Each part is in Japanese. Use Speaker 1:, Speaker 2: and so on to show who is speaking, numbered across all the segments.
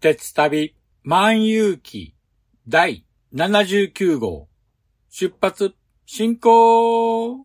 Speaker 1: 鉄旅万有記第79号。出発進行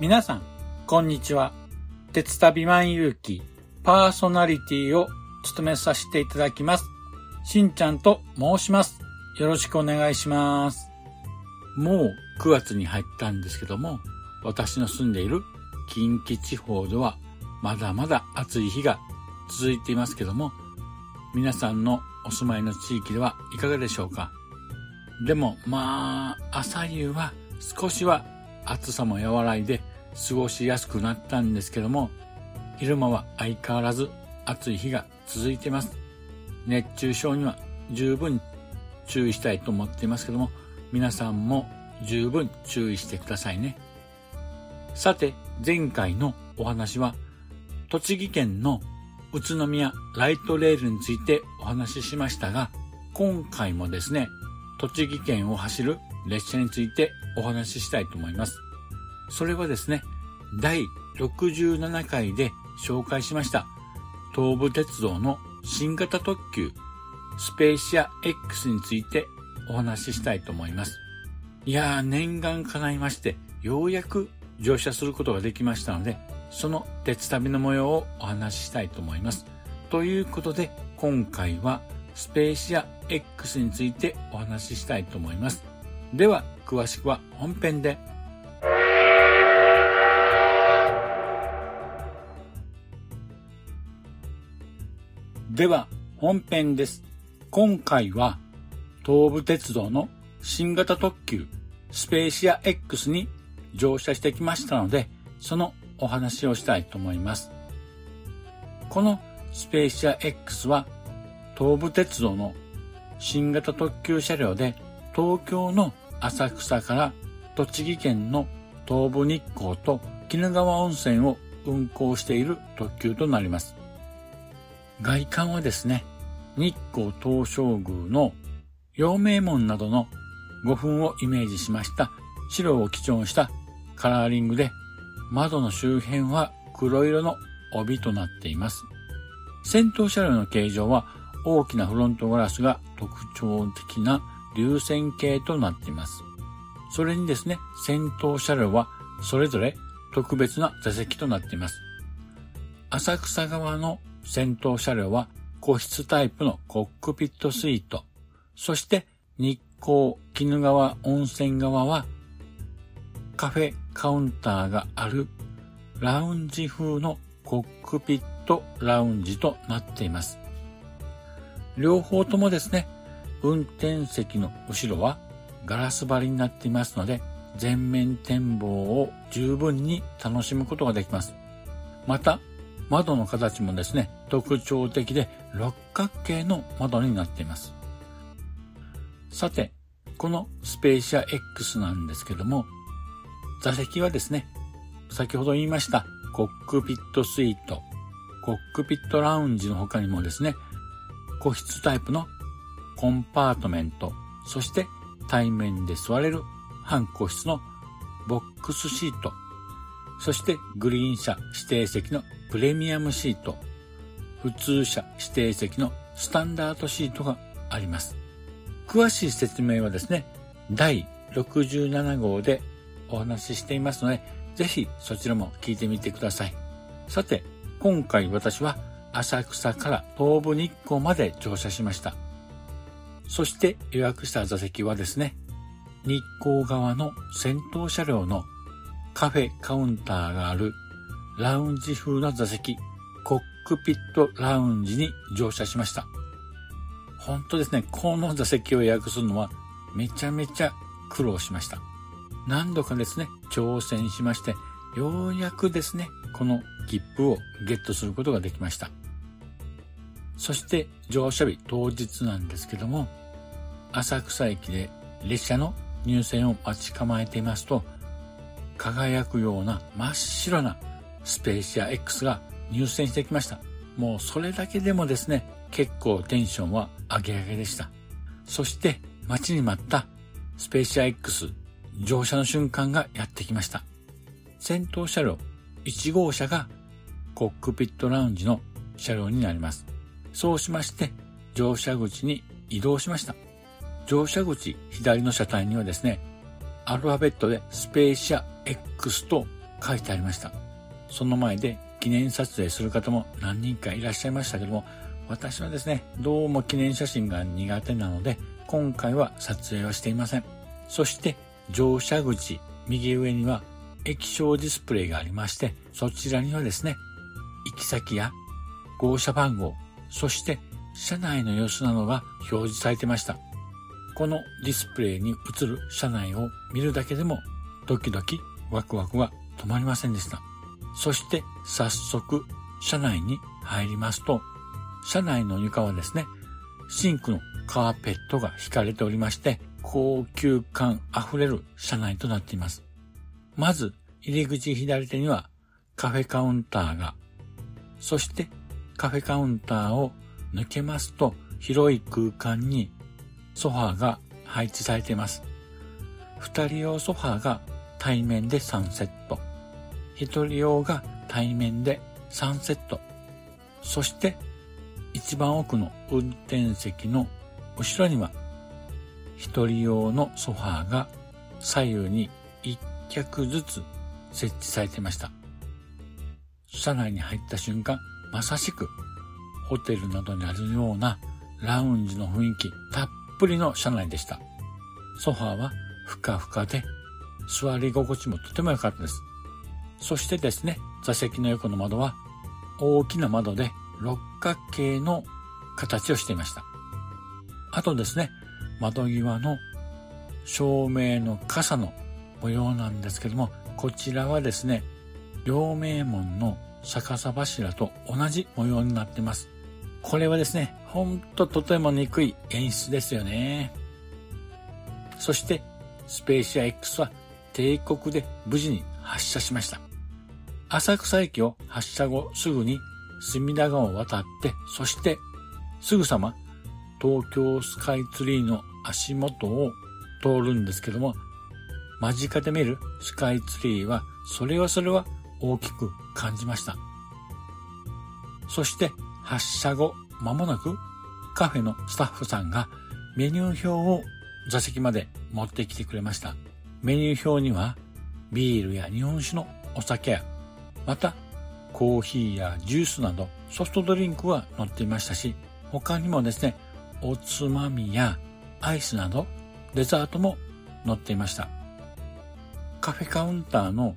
Speaker 1: 皆さん、こんにちは。鉄旅万有記パーソナリティを務めさせていただきます。しんちゃんと申します。よろしくお願いします。もう9月に入ったんですけども、私の住んでいる近畿地方ではまだまだ暑い日が続いていますけども、皆さんのお住まいの地域ではいかがでしょうか？でもまあ、朝夕は少しは暑さも和らいで過ごしやすくなったんですけども、昼間は相変わらず暑い日が続いています。熱中症には十分注意したいと思っていますけども、皆さんも十分注意してくださいね。さて、前回のお話は、栃木県の宇都宮ライトレールについてお話ししましたが、今回もですね、栃木県を走る列車についてお話ししたいと思います。それはですね、第67回で紹介しました東武鉄道の新型特急スペーシア X についてお話ししたいと思います。いやー、念願叶いまして、ようやく乗車することができましたので、その鉄旅の模様をお話ししたいと思います。ということで、今回はスペーシア X についてお話ししたいと思います。では、詳しくは本編で。では、本編です。今回は、東武鉄道の新型特急スペーシア X に乗車してきましたので、そのお話をしたいと思います。このスペーシア X は、東武鉄道の新型特急車両で、東京の浅草から栃木県の東武日光と鬼怒川温泉を運行している特急となります。外観はですね、日光東照宮の陽明門などの5分をイメージしました白を基調にしたカラーリングで窓の周辺は黒色の帯となっています。先頭車両の形状は大きなフロントガラスが特徴的な流線形となっています。それにですね、先頭車両はそれぞれ特別な座席となっています。浅草側の先頭車両は個室タイプのコックピットスイート、そして日光鬼怒川温泉側はカフェカウンターがあるラウンジ風のコックピットラウンジとなっています。両方ともですね、運転席の後ろはガラス張りになっていますので、全面展望を十分に楽しむことができます。また、窓の形もですね、特徴的で六角形の窓になっています。さて、このスペーシア X なんですけども、座席はですね、先ほど言いましたコックピットスイート、コックピットラウンジの他にもですね、個室タイプのコンパートメント、そして対面で座れる半個室のボックスシート、そしてグリーン車指定席のプレミアムシート、普通車指定席のスタンダードシートがあります。詳しい説明はですね、第67号でお話ししていますので、ぜひそちらも聞いてみてください。さて、今回私は浅草から東武日光まで乗車しました。そして予約した座席はですね、日光側の先頭車両のカフェカウンターがあるラウンジ風の座席、コックピットラウンジに乗車しました。本当ですね、この座席を予約するのはめちゃめちゃ苦労しました。何度かですね、挑戦しまして、ようやくですね、この切符をゲットすることができました。そして乗車日当日なんですけども、浅草駅で列車の入線を待ち構えていますと、輝くような真っ白なスペーシア X が入線してきました。もうそれだけでもですね、結構テンションは上げ上げでした。そして待ちに待ったスペーシア X 乗車の瞬間がやってきました。先頭車両1号車がコックピットラウンジの車両になります。そうしまして、乗車口に移動しました。乗車口左の車体にはですね、アルファベットでスペーシア X と書いてありました。その前で記念撮影する方も何人かいらっしゃいましたけども、私はですね、どうも記念写真が苦手なので、今回は撮影はしていません。そして、乗車口右上には液晶ディスプレイがありまして、そちらにはですね、行き先や号車番号、そして車内の様子などが表示されてました。このディスプレイに映る車内を見るだけでもドキドキワクワクは止まりませんでした。そして早速車内に入りますと、車内の床はですね、シンクのカーペットが引かれておりまして、高級感あふれる車内となっています。まず、入り口左手にはカフェカウンターが、そしてカフェカウンターを抜けますと広い空間にソファーが配置されています。二人用ソファーが対面で3セット。一人用が対面で3セット。そして一番奥の運転席の後ろには一人用のソファーが左右に一脚ずつ設置されていました。車内に入った瞬間、まさしくホテルなどにあるようなラウンジの雰囲気たっぷりの車内でした。ソファーはふかふかで座り心地もとても良かったです。そしてですね、座席の横の窓は大きな窓で六角形の形をしていました。あとですね、窓際の照明の傘の模様なんですけども、こちらはですね、両名門の逆さ柱と同じ模様になっています。これはですね、ほんととても憎い演出ですよね。そして、スペーシア X は帝国で無事に発射しました。浅草駅を発射後すぐに隅田川を渡って、そしてすぐさま東京スカイツリーの足元を通るんですけども、間近で見るスカイツリーは、それはそれは大きく感じました。そして発車後間もなくカフェのスタッフさんがメニュー表を座席まで持ってきてくれました。メニュー表にはビールや日本酒のお酒や、またコーヒーやジュースなどソフトドリンクは載っていましたし、他にもですね、おつまみやアイスなどデザートも載っていました。カフェカウンターの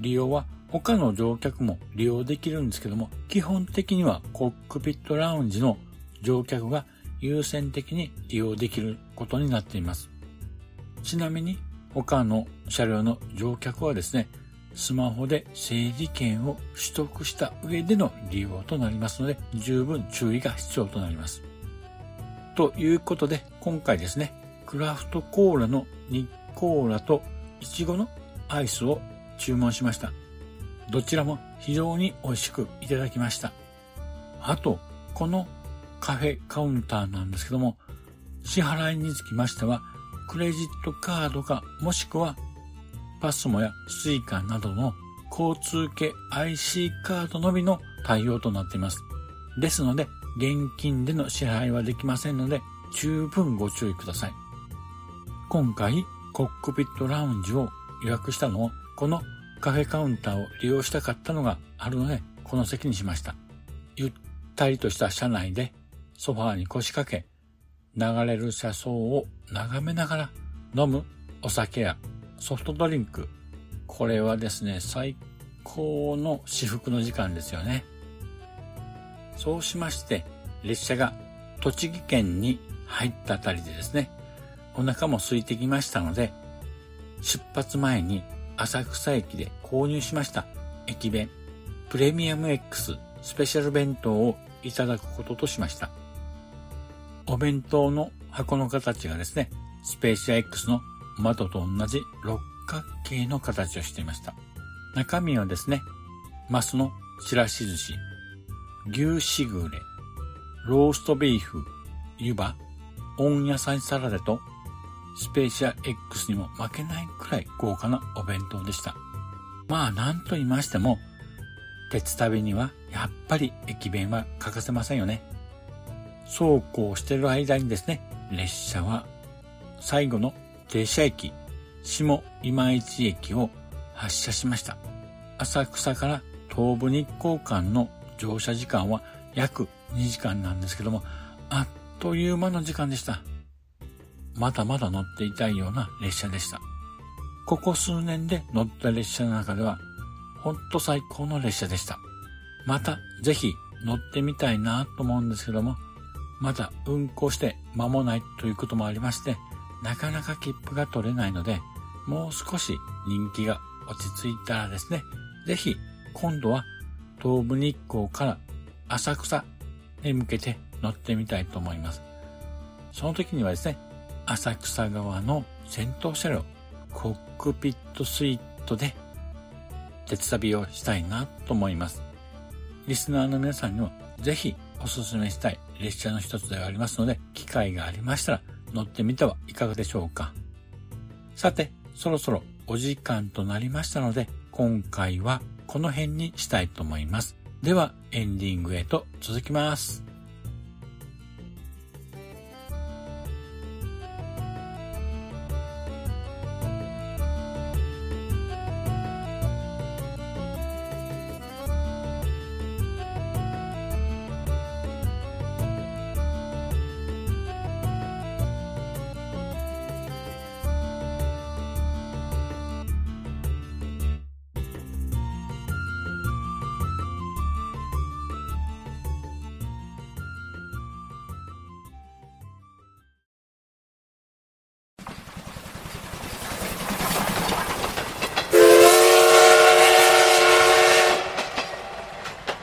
Speaker 1: 利用は他の乗客も利用できるんですけども、基本的にはコックピットラウンジの乗客が優先的に利用できることになっています。ちなみに他の車両の乗客はですね、スマホで整理券を取得した上での利用となりますので、十分注意が必要となります。ということで、今回ですね、クラフトコーラのニッコーラとイチゴのアイスを注文しました。どちらも非常に美味しくいただきました。あと、このカフェカウンターなんですけども、支払いにつきましては、クレジットカードかもしくはパスモやスイカなどの交通系 IC カードのみの対応となっています。ですので、現金での支払いはできませんので、十分ご注意ください。今回、コックピットラウンジを予約したのを、このカフェカウンターを利用したかったのがあるので、この席にしました。ゆったりとした車内でソファーに腰掛け、流れる車窓を眺めながら飲むお酒やソフトドリンク。これはですね、最高の至福の時間ですよね。そうしまして、列車が栃木県に入ったあたりでですね、お腹も空いてきましたので、出発前に浅草駅で購入しました駅弁プレミアム X スペシャル弁当をいただくこととしました。お弁当の箱の形がですね、スペーシア X の窓と同じ六角形の形をしていました。中身はですね、マスのちらし寿司、牛しぐれ、ローストビーフ、湯葉、温野菜サラダとスペーシア X にも負けないくらい豪華なお弁当でした。まあなんと言いましても、鉄旅にはやっぱり駅弁は欠かせませんよね。そうこうしてる間にですね、列車は最後の停車駅、下今市駅を発車しました。浅草から東武日光間の乗車時間は約2時間なんですけども、あっという間の時間でした。まだまだ乗っていたいような列車でした。ここ数年で乗った列車の中では、ほんと最高の列車でした。また、ぜひ乗ってみたいなと思うんですけども、まだ運行して間もないということもありまして、なかなか切符が取れないので、もう少し人気が落ち着いたらですね、ぜひ今度は東武日光から浅草へ向けて乗ってみたいと思います。その時にはですね、浅草側の先頭車両、コックピットスイートで鉄旅をしたいなと思います。リスナーの皆さんにもぜひお勧めしたい列車の一つではありますので、機会がありましたら乗ってみてはいかがでしょうか。さて、そろそろお時間となりましたので、今回はこの辺にしたいと思います。では、エンディングへと続きます。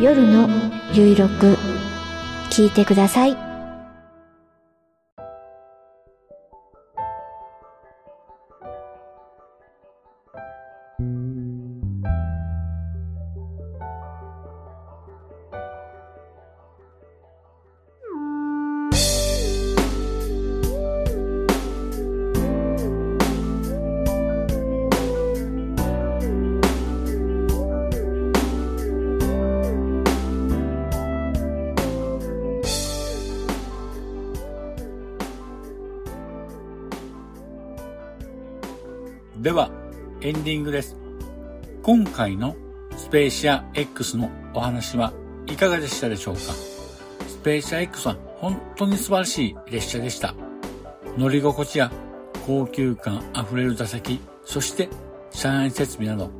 Speaker 2: 夜のゆいろく聞いてください。
Speaker 1: では、エンディングです。今回のスペーシア X のお話はいかがでしたでしょうか？スペーシア X は本当に素晴らしい列車でした。乗り心地や高級感あふれる座席、そして車内設備など、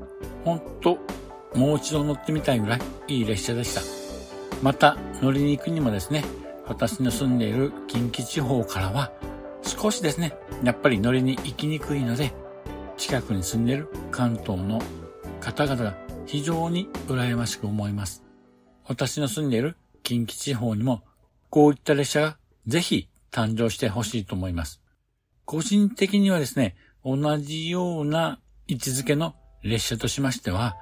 Speaker 1: 本当もう一度乗ってみたいぐらいいい列車でした。また乗りに行くにもですね、私の住んでいる近畿地方からは少しですね、やっぱり乗りに行きにくいので、近くに住んでいる関東の方々が非常に羨ましく思います。私の住んでいる近畿地方にもこういった列車がぜひ誕生してほしいと思います。個人的にはですね、同じような位置づけの列車としましては、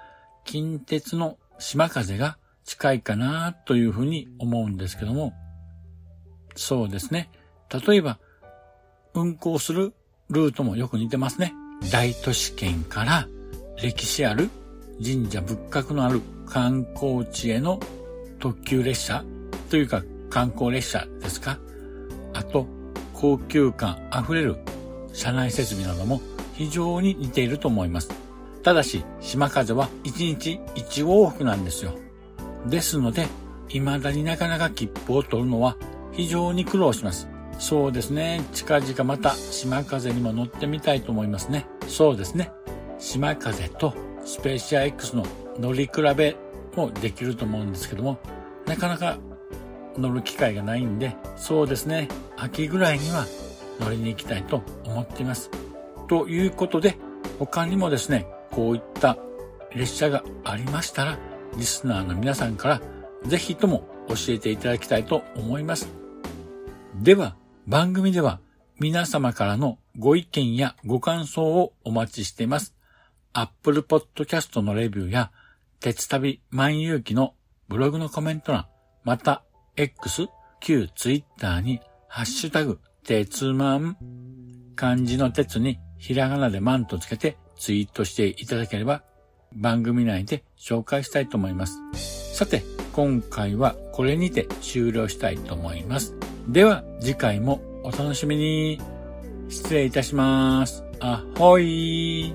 Speaker 1: 近鉄の島風が近いかなというふうに思うんですけども、そうですね。例えば、運行するルートもよく似てますね。大都市圏から歴史ある神社仏閣のある観光地への特急列車というか観光列車ですかあと、高級感あふれる車内設備なども非常に似ていると思います。ただし、島風は1日1往復なんですよ。ですので、未だになかなか切符を取るのは非常に苦労します。そうですね。近々また島風にも乗ってみたいと思いますね。そうですね。島風とスペーシア X の乗り比べもできると思うんですけども、なかなか乗る機会がないんで、そうですね。秋ぐらいには乗りに行きたいと思っています。ということで、他にもですね、こういった列車がありましたら、リスナーの皆さんからぜひとも教えていただきたいと思います。では、番組では皆様からのご意見やご感想をお待ちしています。Apple Podcast のレビューや、鉄旅万有記のブログのコメント欄、また、X、旧 Twitter に、ハッシュタグ、鉄マン、漢字の鉄にひらがなでマンとつけてツイートしていただければ、番組内で紹介したいと思います。さて、今回はこれにて終了したいと思います。では、次回もお楽しみに。失礼いたします。あほい